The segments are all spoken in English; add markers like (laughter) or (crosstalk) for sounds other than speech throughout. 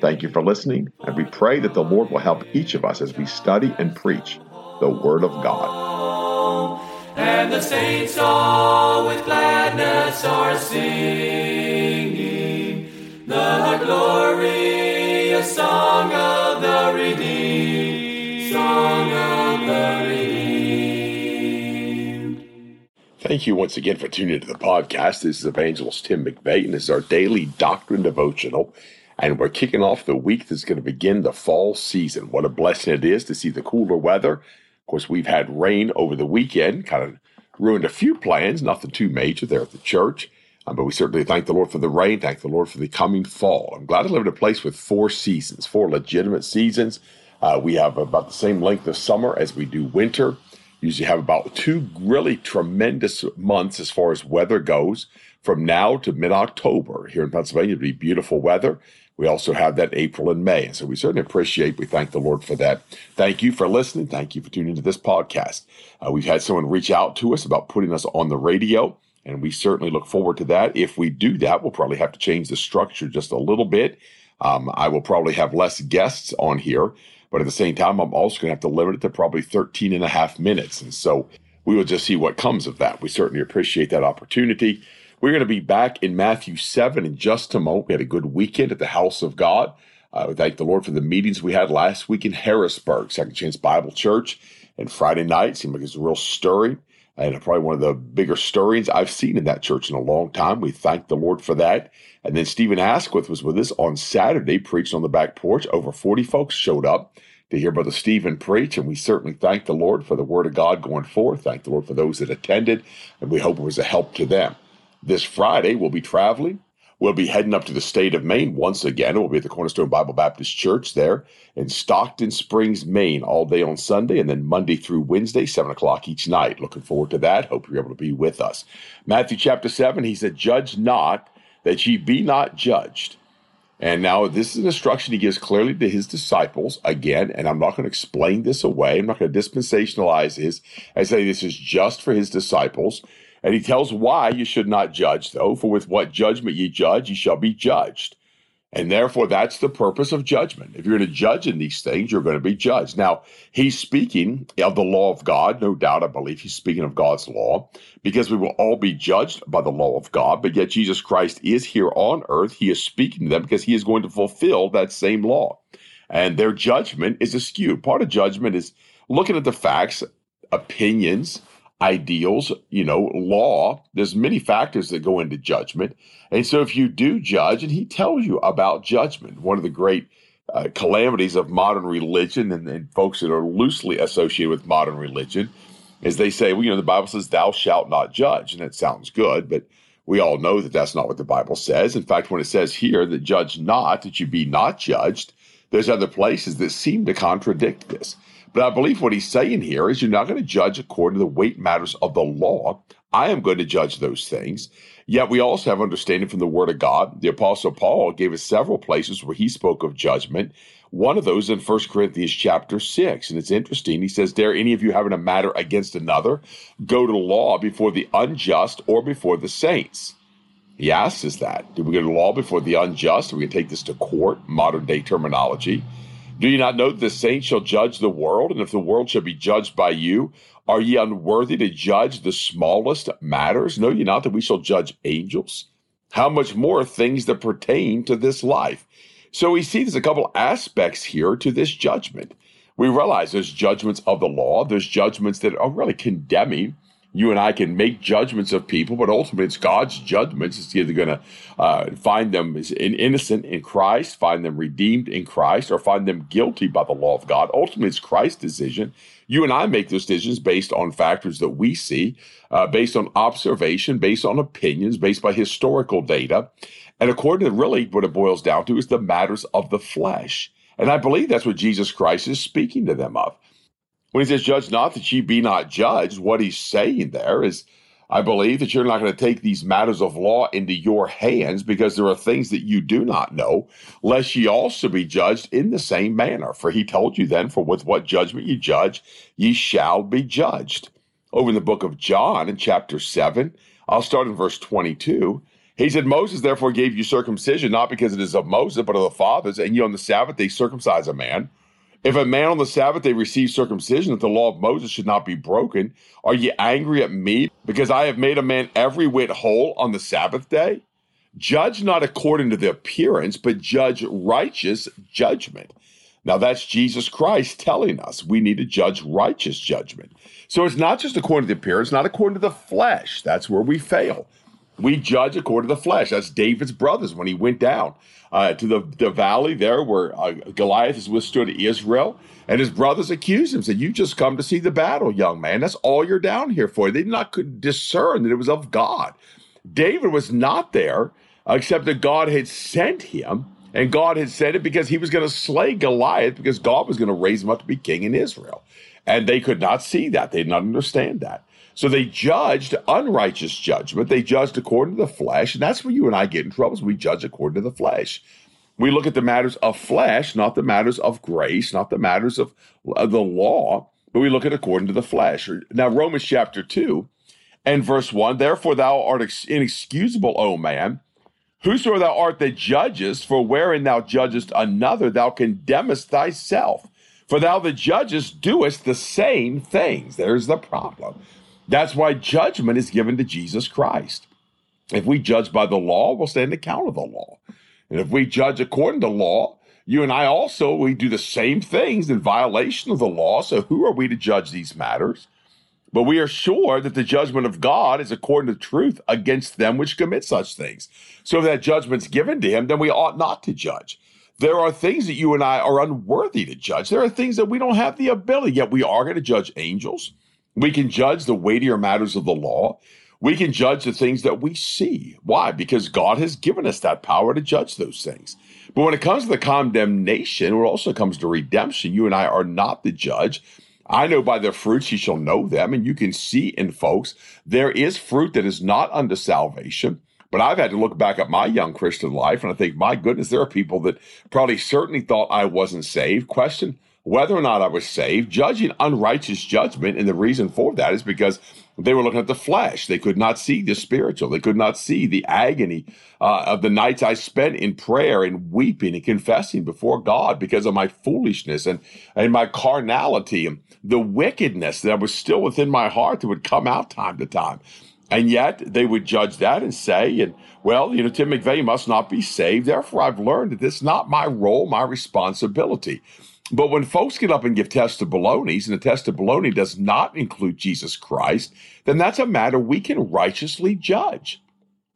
Thank you for listening, and we pray that the Lord will help each of us as we study and preach the Word of God. And the saints all with gladness are singing the glorious song of the redeemed, song of the redeemed. Thank you once again for tuning into the podcast. This is Evangelist Tim McVeigh, and this is our daily doctrine devotional. And we're kicking off the week that's going to begin the fall season. What a blessing it is to see the cooler weather. Of course, we've had rain over the weekend, kind of ruined a few plans, nothing too major there at the church. Um, but we certainly thank the Lord for the rain, thank the Lord for the coming fall. I'm glad to live in a place with four seasons, four legitimate seasons. Uh, we have about the same length of summer as we do winter. Usually have about two really tremendous months as far as weather goes from now to mid October here in Pennsylvania. It'll be beautiful weather. We also have that April and May. And so we certainly appreciate, we thank the Lord for that. Thank you for listening. Thank you for tuning into this podcast. Uh, we've had someone reach out to us about putting us on the radio, and we certainly look forward to that. If we do that, we'll probably have to change the structure just a little bit. Um, I will probably have less guests on here, but at the same time, I'm also going to have to limit it to probably 13 and a half minutes. And so we will just see what comes of that. We certainly appreciate that opportunity. We're going to be back in Matthew 7 in just a moment. We had a good weekend at the house of God. Uh, thank the Lord for the meetings we had last week in Harrisburg, Second Chance Bible Church. And Friday night seemed like it was a real stirring and probably one of the bigger stirrings I've seen in that church in a long time. We thank the Lord for that. And then Stephen Asquith was with us on Saturday, preached on the back porch. Over 40 folks showed up to hear Brother Stephen preach, and we certainly thank the Lord for the Word of God going forth. Thank the Lord for those that attended, and we hope it was a help to them. This Friday, we'll be traveling. We'll be heading up to the state of Maine once again. We'll be at the Cornerstone Bible Baptist Church there in Stockton Springs, Maine, all day on Sunday, and then Monday through Wednesday, 7 o'clock each night. Looking forward to that. Hope you're able to be with us. Matthew chapter 7, he said, Judge not that ye be not judged. And now this is an instruction he gives clearly to his disciples again, and I'm not going to explain this away. I'm not going to dispensationalize this. I say this is just for his disciples. And he tells why you should not judge, though, for with what judgment ye judge, ye shall be judged. And therefore, that's the purpose of judgment. If you're going to judge in these things, you're going to be judged. Now, he's speaking of the law of God. No doubt, I believe he's speaking of God's law because we will all be judged by the law of God. But yet, Jesus Christ is here on earth. He is speaking to them because he is going to fulfill that same law. And their judgment is askew. Part of judgment is looking at the facts, opinions, ideals, you know, law. There's many factors that go into judgment. And so if you do judge, and he tells you about judgment, one of the great uh, calamities of modern religion and, and folks that are loosely associated with modern religion is they say, well, you know, the Bible says, thou shalt not judge. And it sounds good, but we all know that that's not what the Bible says. In fact, when it says here that judge not, that you be not judged, there's other places that seem to contradict this. But I believe what he's saying here is you're not going to judge according to the weight matters of the law. I am going to judge those things. Yet we also have understanding from the Word of God. The Apostle Paul gave us several places where he spoke of judgment. One of those in 1 Corinthians chapter 6. And it's interesting. He says, Dare any of you having a matter against another go to law before the unjust or before the saints? He asks us that. Do we go to law before the unjust? We to take this to court, modern day terminology? Do you not know that the saints shall judge the world? And if the world shall be judged by you, are ye unworthy to judge the smallest matters? Know ye not that we shall judge angels? How much more things that pertain to this life? So we see there's a couple aspects here to this judgment. We realize there's judgments of the law, there's judgments that are really condemning you and I can make judgments of people, but ultimately it's God's judgments. It's either going to uh, find them innocent in Christ, find them redeemed in Christ, or find them guilty by the law of God. Ultimately, it's Christ's decision. You and I make those decisions based on factors that we see, uh, based on observation, based on opinions, based by historical data. And according to really what it boils down to is the matters of the flesh. And I believe that's what Jesus Christ is speaking to them of. When he says, Judge not that ye be not judged, what he's saying there is, I believe that you're not going to take these matters of law into your hands because there are things that you do not know, lest ye also be judged in the same manner. For he told you then, for with what judgment ye judge, ye shall be judged. Over in the book of John, in chapter 7, I'll start in verse 22. He said, Moses therefore gave you circumcision, not because it is of Moses, but of the fathers, and you on the Sabbath they circumcise a man. If a man on the Sabbath day receive circumcision, that the law of Moses should not be broken, are ye angry at me because I have made a man every whit whole on the Sabbath day? Judge not according to the appearance, but judge righteous judgment. Now that's Jesus Christ telling us we need to judge righteous judgment. So it's not just according to the appearance, not according to the flesh. That's where we fail. We judge according to the flesh. That's David's brothers when he went down uh, to the, the valley there where uh, Goliath has withstood Israel. And his brothers accused him, said, You just come to see the battle, young man. That's all you're down here for. They did not discern that it was of God. David was not there, except that God had sent him. And God had said it because he was going to slay Goliath, because God was going to raise him up to be king in Israel. And they could not see that. They did not understand that. So they judged unrighteous judgment. They judged according to the flesh. And that's where you and I get in trouble. we judge according to the flesh. We look at the matters of flesh, not the matters of grace, not the matters of, of the law, but we look at according to the flesh. Now, Romans chapter 2 and verse 1 Therefore thou art inexcusable, O man, whosoever thou art that judgest, for wherein thou judgest another, thou condemnest thyself. For thou that judgest doest the same things. There's the problem. That's why judgment is given to Jesus Christ. If we judge by the law, we'll stand account of the law. And if we judge according to law, you and I also, we do the same things in violation of the law. So who are we to judge these matters? But we are sure that the judgment of God is according to truth against them which commit such things. So if that judgment's given to him, then we ought not to judge. There are things that you and I are unworthy to judge. There are things that we don't have the ability, yet we are going to judge angels. We can judge the weightier matters of the law. We can judge the things that we see. Why? Because God has given us that power to judge those things. But when it comes to the condemnation, it also comes to redemption, you and I are not the judge. I know by their fruits you shall know them. And you can see in folks, there is fruit that is not unto salvation. But I've had to look back at my young Christian life and I think, my goodness, there are people that probably certainly thought I wasn't saved. Question whether or not I was saved, judging unrighteous judgment. And the reason for that is because they were looking at the flesh. They could not see the spiritual. They could not see the agony uh, of the nights I spent in prayer and weeping and confessing before God because of my foolishness and, and my carnality and the wickedness that was still within my heart that would come out time to time. And yet they would judge that and say, and well, you know, Tim McVeigh must not be saved. Therefore, I've learned that is not my role, my responsibility. But when folks get up and give testimonies, and the testimony does not include Jesus Christ, then that's a matter we can righteously judge.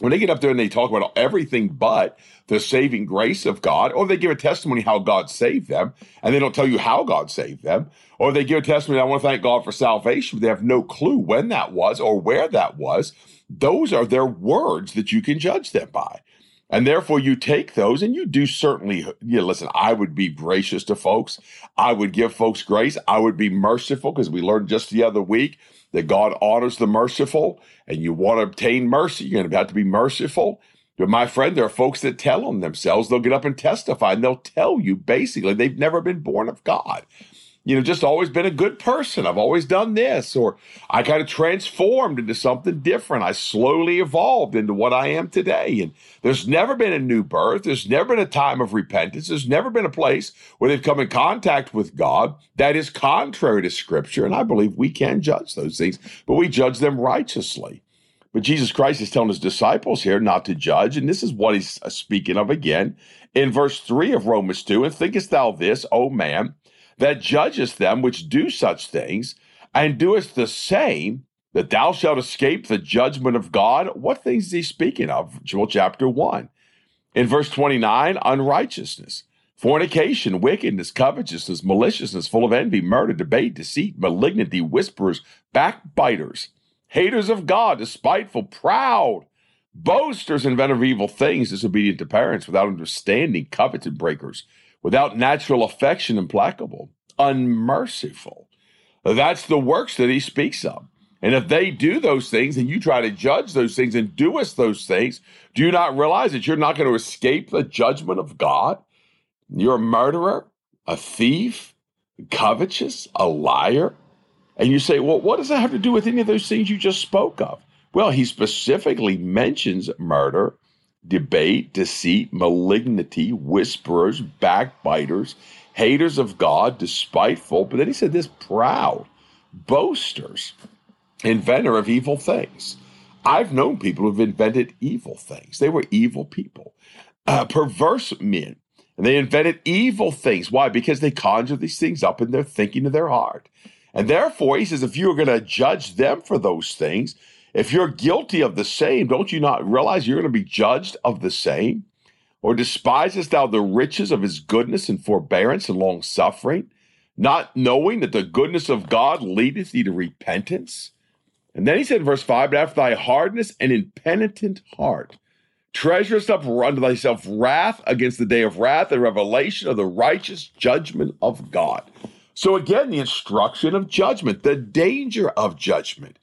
When they get up there and they talk about everything but the saving grace of God, or they give a testimony how God saved them, and they don't tell you how God saved them, or they give a testimony, I want to thank God for salvation, but they have no clue when that was or where that was, those are their words that you can judge them by. And therefore, you take those and you do certainly, you know, listen, I would be gracious to folks. I would give folks grace. I would be merciful because we learned just the other week that God honors the merciful and you want to obtain mercy. You're going to have to be merciful. But my friend, there are folks that tell on themselves. They'll get up and testify and they'll tell you basically they've never been born of God you know, just always been a good person. I've always done this, or I kind of transformed into something different. I slowly evolved into what I am today. And there's never been a new birth. There's never been a time of repentance. There's never been a place where they've come in contact with God that is contrary to Scripture. And I believe we can judge those things, but we judge them righteously. But Jesus Christ is telling his disciples here not to judge. And this is what he's uh, speaking of again in verse 3 of Romans 2. And thinkest thou this, O man, that judgest them which do such things, and doest the same, that thou shalt escape the judgment of God. What things is he speaking of? Joel chapter 1. In verse 29, unrighteousness, fornication, wickedness, covetousness, maliciousness, full of envy, murder, debate, deceit, malignity, whisperers, backbiters, haters of God, despiteful, proud, boasters, inventors of evil things, disobedient to parents, without understanding, covenant breakers without natural affection, implacable, unmerciful. That's the works that he speaks of. And if they do those things and you try to judge those things and do us those things, do you not realize that you're not going to escape the judgment of God? You're a murderer, a thief, covetous, a liar. And you say, well, what does that have to do with any of those things you just spoke of? Well, he specifically mentions murder, debate, deceit, malignity, whisperers, backbiters, haters of God, despiteful. But then he said this proud, boasters, inventor of evil things. I've known people who've invented evil things. They were evil people, uh, perverse men. And they invented evil things. Why? Because they conjure these things up in their thinking of their heart. And therefore, he says, if you are going to judge them for those things, if you're guilty of the same, don't you not realize you're going to be judged of the same? Or despisest thou the riches of his goodness and forbearance and long suffering, not knowing that the goodness of God leadeth thee to repentance? And then he said in verse 5, But after thy hardness and impenitent heart, treasurest up unto thyself wrath against the day of wrath and revelation of the righteous judgment of God. So again, the instruction of judgment, the danger of judgment,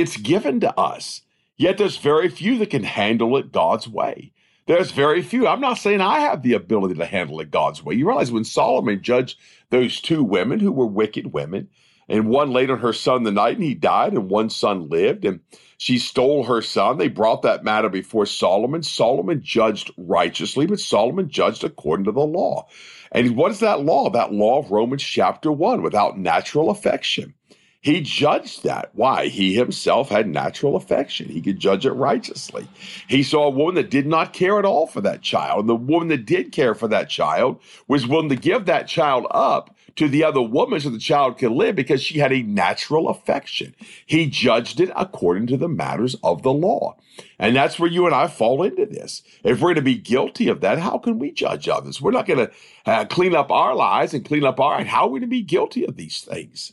it's given to us. Yet there's very few that can handle it God's way. There's very few. I'm not saying I have the ability to handle it God's way. You realize when Solomon judged those two women who were wicked women, and one laid on her son the night and he died, and one son lived, and she stole her son. They brought that matter before Solomon. Solomon judged righteously, but Solomon judged according to the law. And what is that law? That law of Romans chapter 1 without natural affection. He judged that. Why? He himself had natural affection. He could judge it righteously. He saw a woman that did not care at all for that child. And the woman that did care for that child was willing to give that child up to the other woman so the child could live because she had a natural affection. He judged it according to the matters of the law. And that's where you and I fall into this. If we're going to be guilty of that, how can we judge others? We're not going to uh, clean up our lives and clean up our, how are we to be guilty of these things?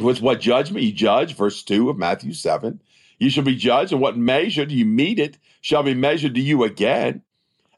With what judgment you judge, verse 2 of Matthew 7. You shall be judged, and what measure do you meet it shall be measured to you again.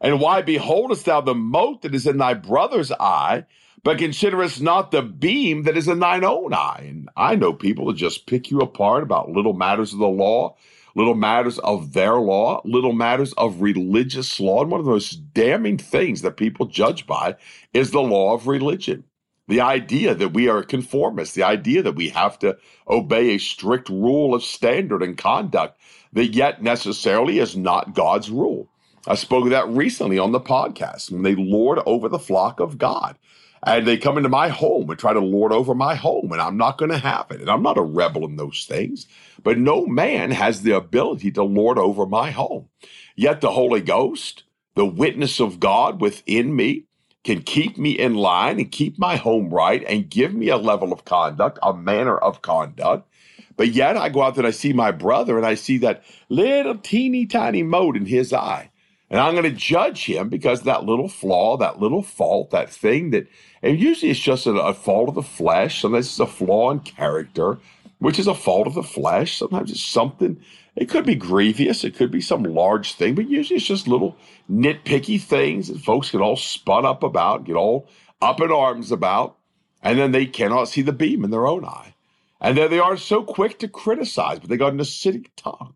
And why beholdest thou the mote that is in thy brother's eye, but considerest not the beam that is in thine own eye? And I know people that just pick you apart about little matters of the law, little matters of their law, little matters of religious law. And one of the most damning things that people judge by is the law of religion the idea that we are conformists, the idea that we have to obey a strict rule of standard and conduct that yet necessarily is not God's rule. I spoke of that recently on the podcast when they lord over the flock of God. And they come into my home and try to lord over my home, and I'm not going to have it. And I'm not a rebel in those things, but no man has the ability to lord over my home. Yet the Holy Ghost, the witness of God within me, can keep me in line and keep my home right and give me a level of conduct, a manner of conduct. But yet I go out there and I see my brother and I see that little teeny tiny mote in his eye. And I'm going to judge him because that little flaw, that little fault, that thing that, and usually it's just a, a fault of the flesh. Sometimes it's a flaw in character, which is a fault of the flesh. Sometimes it's something it could be grievous, it could be some large thing, but usually it's just little nitpicky things that folks get all spun up about, get all up in arms about, and then they cannot see the beam in their own eye. And there they are so quick to criticize, but they got an acidic tongue.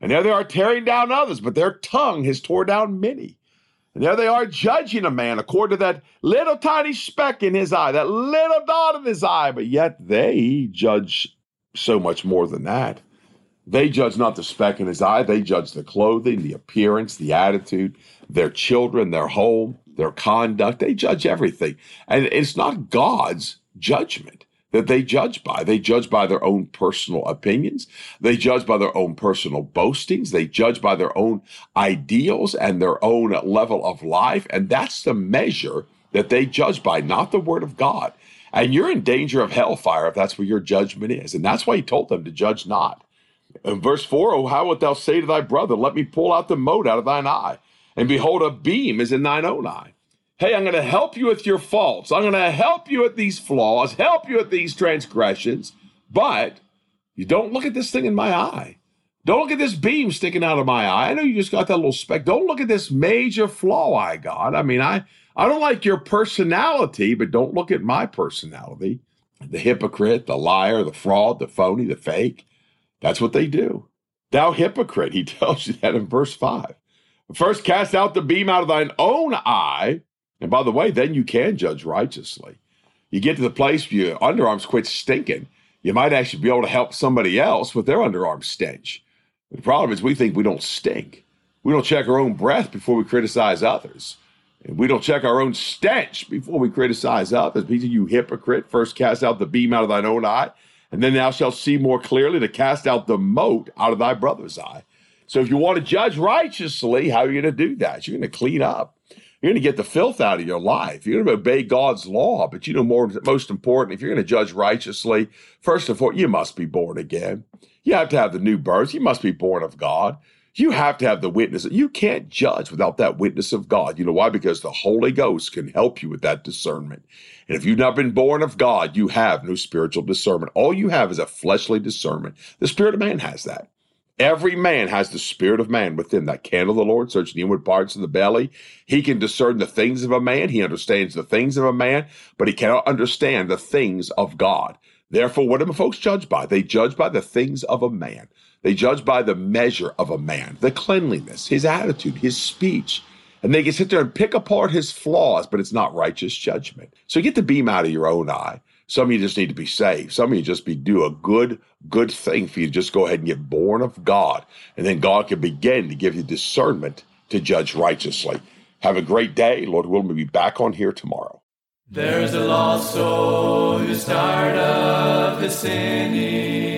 And there they are tearing down others, but their tongue has tore down many. And there they are judging a man according to that little tiny speck in his eye, that little dot in his eye, but yet they judge so much more than that. They judge not the speck in his eye, they judge the clothing, the appearance, the attitude, their children, their home, their conduct. They judge everything. And it's not God's judgment that they judge by. They judge by their own personal opinions. They judge by their own personal boastings. They judge by their own ideals and their own level of life. And that's the measure that they judge by, not the word of God. And you're in danger of hellfire if that's where your judgment is. And that's why he told them to judge not. In verse 4, Oh, how wilt thou say to thy brother, Let me pull out the mote out of thine eye? And behold, a beam is in thine own eye. Hey, I'm going to help you with your faults. I'm going to help you with these flaws, help you with these transgressions. But you don't look at this thing in my eye. Don't look at this beam sticking out of my eye. I know you just got that little speck. Don't look at this major flaw I got. I mean, I I don't like your personality, but don't look at my personality. The hypocrite, the liar, the fraud, the phony, the fake. That's what they do. Thou hypocrite, he (laughs) tells you that in verse 5. First, cast out the beam out of thine own eye. And by the way, then you can judge righteously. You get to the place where your underarms quit stinking. You might actually be able to help somebody else with their underarm stench. The problem is we think we don't stink. We don't check our own breath before we criticize others. And we don't check our own stench before we criticize others. Peter, you hypocrite, first cast out the beam out of thine own eye, and then thou shalt see more clearly to cast out the mote out of thy brother's eye. So if you want to judge righteously, how are you going to do that? You're going to clean up. You're going to get the filth out of your life. You're going to obey God's law. But you know, more most important, if you're going to judge righteously, first of all, you must be born again. You have to have the new birth. You must be born of God. You have to have the witness. You can't judge without that witness of God. You know why? Because the Holy Ghost can help you with that discernment. And if you've not been born of God, you have no spiritual discernment. All you have is a fleshly discernment. The spirit of man has that. Every man has the spirit of man within that candle of the Lord, searching the inward parts of the belly. He can discern the things of a man. He understands the things of a man, but he cannot understand the things of God. Therefore, what do folks judge by? They judge by the things of a man. They judge by the measure of a man, the cleanliness, his attitude, his speech. And they can sit there and pick apart his flaws, but it's not righteous judgment. So get the beam out of your own eye. Some of you just need to be saved. Some of you just be do a good, good thing for you to just go ahead and get born of God. And then God can begin to give you discernment to judge righteously. Have a great day. Lord willing, we'll be back on here tomorrow. There's a lost soul who's tired of his sinning,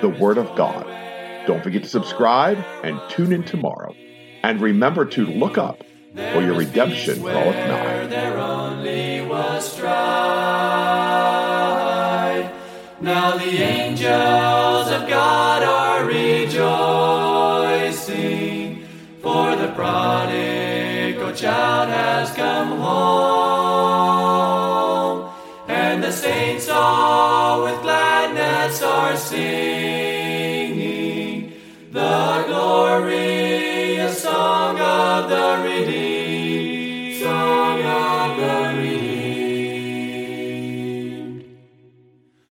the Word of God. Don't forget to subscribe and tune in tomorrow. And remember to look up, for your redemption draweth nigh.